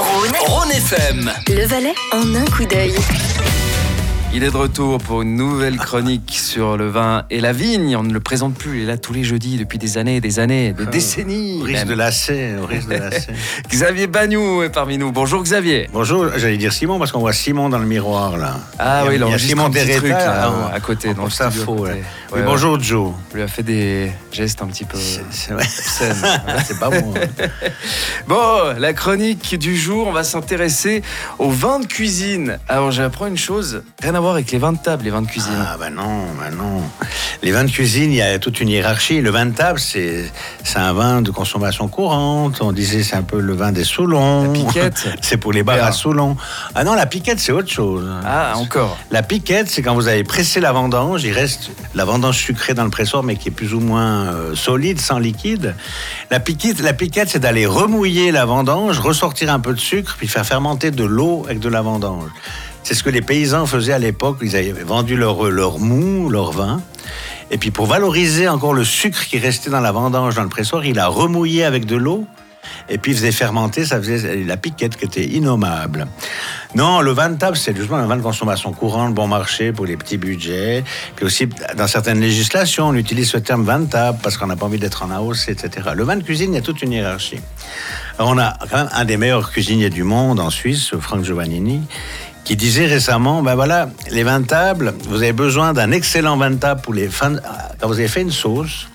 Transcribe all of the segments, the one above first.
Rhône, FM. le Valais en un coup d'œil. Il est de retour pour une nouvelle chronique sur le vin et la vigne. On ne le présente plus, il est là tous les jeudis depuis des années, des années, des décennies. Au risque de lasser, au risque de lasser. Xavier Bagnou est parmi nous. Bonjour Xavier. Bonjour, j'allais dire Simon parce qu'on voit Simon dans le miroir là. Ah Il y a- oui, il y a Simon un petit Derreta, truc, là, hein, à côté, dans à côté. ouais. Ouais, Oui, ouais. bonjour Joe. On lui a fait des gestes un petit peu C'est- c'est. C'est pas bon. hein. Bon, la chronique du jour, on va s'intéresser aux vins de cuisine. Alors j'apprends une chose, rien à voir avec les vins de table, les vins de cuisine. Ah bah non, bah non. Les vins de cuisine, il y a toute une hiérarchie. Le vin de table, c'est c'est un vin de consommation courante. On disait c'est un peu le vin des Soulons. La piquette. C'est pour les bars Bien. à Soulons. Ah non, la piquette, c'est autre chose. Ah, encore. La piquette, c'est quand vous avez pressé la vendange, il reste la vendange sucrée dans le pressoir, mais qui est plus ou moins euh, solide, sans liquide. La piquette, la piquette, c'est d'aller remouiller la vendange, ressortir un peu de sucre, puis faire fermenter de l'eau avec de la vendange. C'est ce que les paysans faisaient à l'époque. Ils avaient vendu leur, leur mou, leur vin. Et puis pour valoriser encore le sucre qui restait dans la vendange, dans le pressoir, il a remouillé avec de l'eau. Et puis il faisait fermenter, ça faisait la piquette qui était innommable. Non, le vin de table, c'est justement un vin de consommation courante, bon marché pour les petits budgets. Puis aussi, dans certaines législations, on utilise ce terme vin de table parce qu'on n'a pas envie d'être en AOC, etc. Le vin de cuisine, il y a toute une hiérarchie. Alors, on a quand même un des meilleurs cuisiniers du monde en Suisse, Franck Giovannini, qui disait récemment, ben voilà, les vins de table, vous avez besoin d'un excellent vin de table pour les fins, de- quand vous avez fait une sauce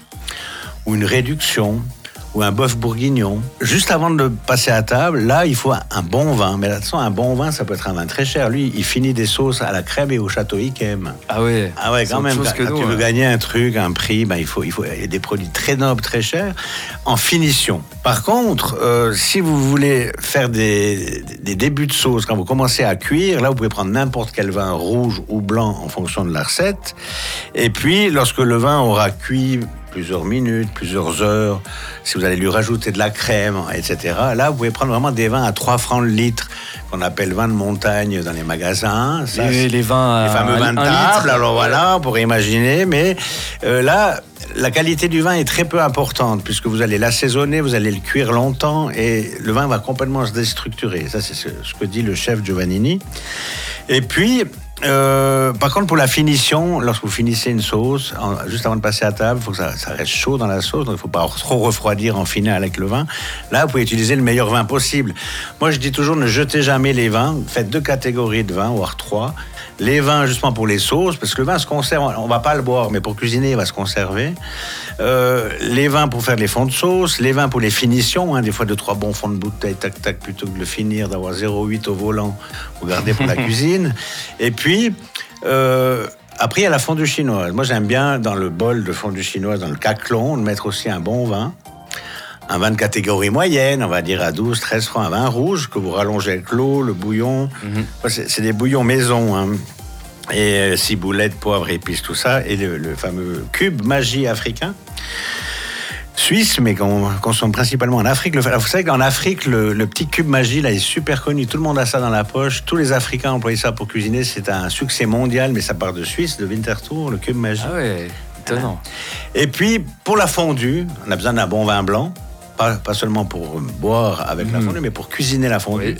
ou une réduction ou un bœuf bourguignon. Juste avant de passer à table, là, il faut un, bon vin. Mais là-dessus, un bon vin, ça peut être un vin très cher. Lui, il finit des sauces à la crème et au château Ikem. Ah ouais. Ah ouais, quand même. Quand, que quand nous, tu veux hein. gagner un truc, un prix, ben, il, faut, il faut il y a des produits très nobles, très chers, en finition. Par contre, euh, si vous voulez faire des, des débuts de sauce, quand vous commencez à cuire, là, vous pouvez prendre n'importe quel vin rouge ou blanc en fonction de la recette. Et puis, lorsque le vin aura cuit plusieurs minutes, plusieurs heures, si vous allez lui rajouter de la crème, etc. Là, vous pouvez prendre vraiment des vins à 3 francs le litre, qu'on appelle vin de montagne dans les magasins. Ça, Les, c'est- les vins, les à fameux vins de table, litre. alors voilà, on pourrait imaginer, mais euh, là, la qualité du vin est très peu importante, puisque vous allez l'assaisonner, vous allez le cuire longtemps, et le vin va complètement se déstructurer. Ça, c'est ce, que dit le chef Giovannini. Et puis, euh, par contre, pour la finition, lorsque vous finissez une sauce, en- juste avant de passer à table, il faut que ça, ça reste chaud dans la sauce, donc il ne faut pas trop refroidir en finale avec le vin. Là, vous pouvez utiliser le meilleur vin possible. Moi, je dis toujours, ne jetez jamais les vins. Faites deux catégories de vins, voire trois. Les vins, justement, pour les sauces, parce que le vin se conserve, on va pas le boire, mais pour cuisiner, il va se conserver. Euh, les vins pour faire les fonds de sauce, les vins pour les finitions, hein, des fois deux, trois bons fonds de bouteille, tac, tac, plutôt que de le finir, d'avoir 0,8 au volant, vous gardez pour la cuisine. Et puis, euh, après, il y a la fondue chinoise. Moi, j'aime bien, dans le bol de fondue chinoise, dans le caclon, de mettre aussi un bon vin. Un vin de catégorie moyenne, on va dire à 12, 13 francs, un vin rouge que vous rallongez avec l'eau, le bouillon. Moi, C'est c'est des bouillons maison. hein. Et euh, ciboulette, poivre, épices, tout ça. Et le, le fameux cube magie africain. Suisse, mais qu'on consomme principalement en Afrique. Alors, vous savez qu'en Afrique, le, le petit cube magie, là, est super connu. Tout le monde a ça dans la poche. Tous les Africains emploient ça pour cuisiner. C'est un succès mondial, mais ça part de Suisse, de Winterthur, le cube magie. Ah ouais, étonnant. Et puis, pour la fondue, on a besoin d'un bon vin blanc. Pas, pas seulement pour boire avec la fondue, mais pour cuisiner la fondue. Oui.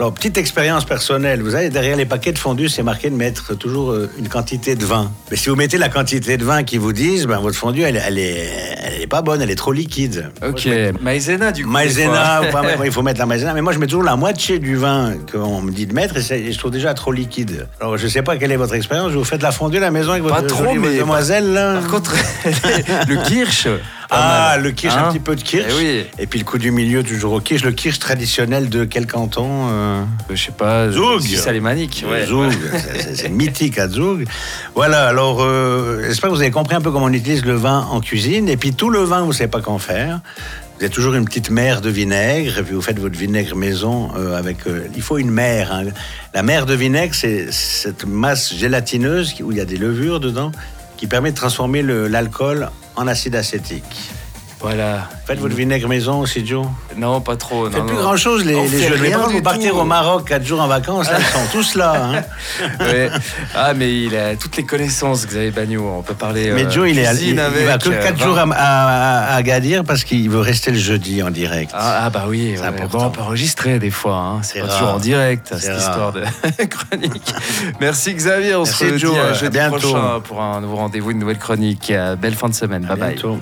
Alors, petite expérience personnelle. Vous savez, derrière les paquets de fondue, c'est marqué de mettre toujours euh, une quantité de vin. Mais si vous mettez la quantité de vin qu'ils vous disent, ben, votre fondue, elle, elle, est, elle est pas bonne, elle est trop liquide. Ok, je mets maïzena du coup. Maïzena, ou pas, mais il faut mettre la maïzena. Mais moi, je mets toujours la moitié du vin qu'on me dit de mettre et, je trouve déjà trop liquide. Alors, je sais pas quelle est votre expérience. Vous faites la fondue à la maison avec Pas votre trop, jolie mais- demoiselle, là Par contre, le kirsch. Ah, mal. le kirsch, Hein un petit peu de kirsch. Eh oui. Et puis le coup du milieu, toujours au kirsch. Le kirsch traditionnel de quel canton euh Je sais pas. Zoug. Suisse alémanique. Ouais. Zoug. C'est- mythique à Zoug. Voilà, alors euh, j'espère que vous avez compris un peu comment on utilise le vin en cuisine. Et puis tout le vin, vous ne savez pas qu'en faire. Vous avez toujours une petite mer de vinaigre, et puis vous faites votre vinaigre maison euh, avec. euh, il faut une mer. hein. La mer de vinaigre, c'est cette masse gélatineuse où il y a des levures dedans qui permet de transformer l'alcool en acide acétique. Voilà. Faites votre vinaigre maison aussi, Joe. Non, pas trop. Faites non, plus non. grand chose les, les fait jeunes. du vous partir tout. au Maroc 4 jours en vacances, là, ils sont tous là. hein. Ouais. Ah, mais il a toutes les connaissances, Xavier Bagnou. On peut parler. Mais euh, Joe, il, est, il, il va que euh, 4 vin. jours à, à, à Agadir parce qu'il veut rester le jeudi en direct. Ah, ah, bah oui, C'est ouais. important. bon, on peut enregistrer des fois, hein. c'est C'est pas rare. toujours en direct cette rare. histoire de chronique. Merci Xavier, on Merci, se à jeudi bientôt. prochain pour un nouveau rendez-vous, une nouvelle chronique. Euh, Belle fin de semaine, À bye bye.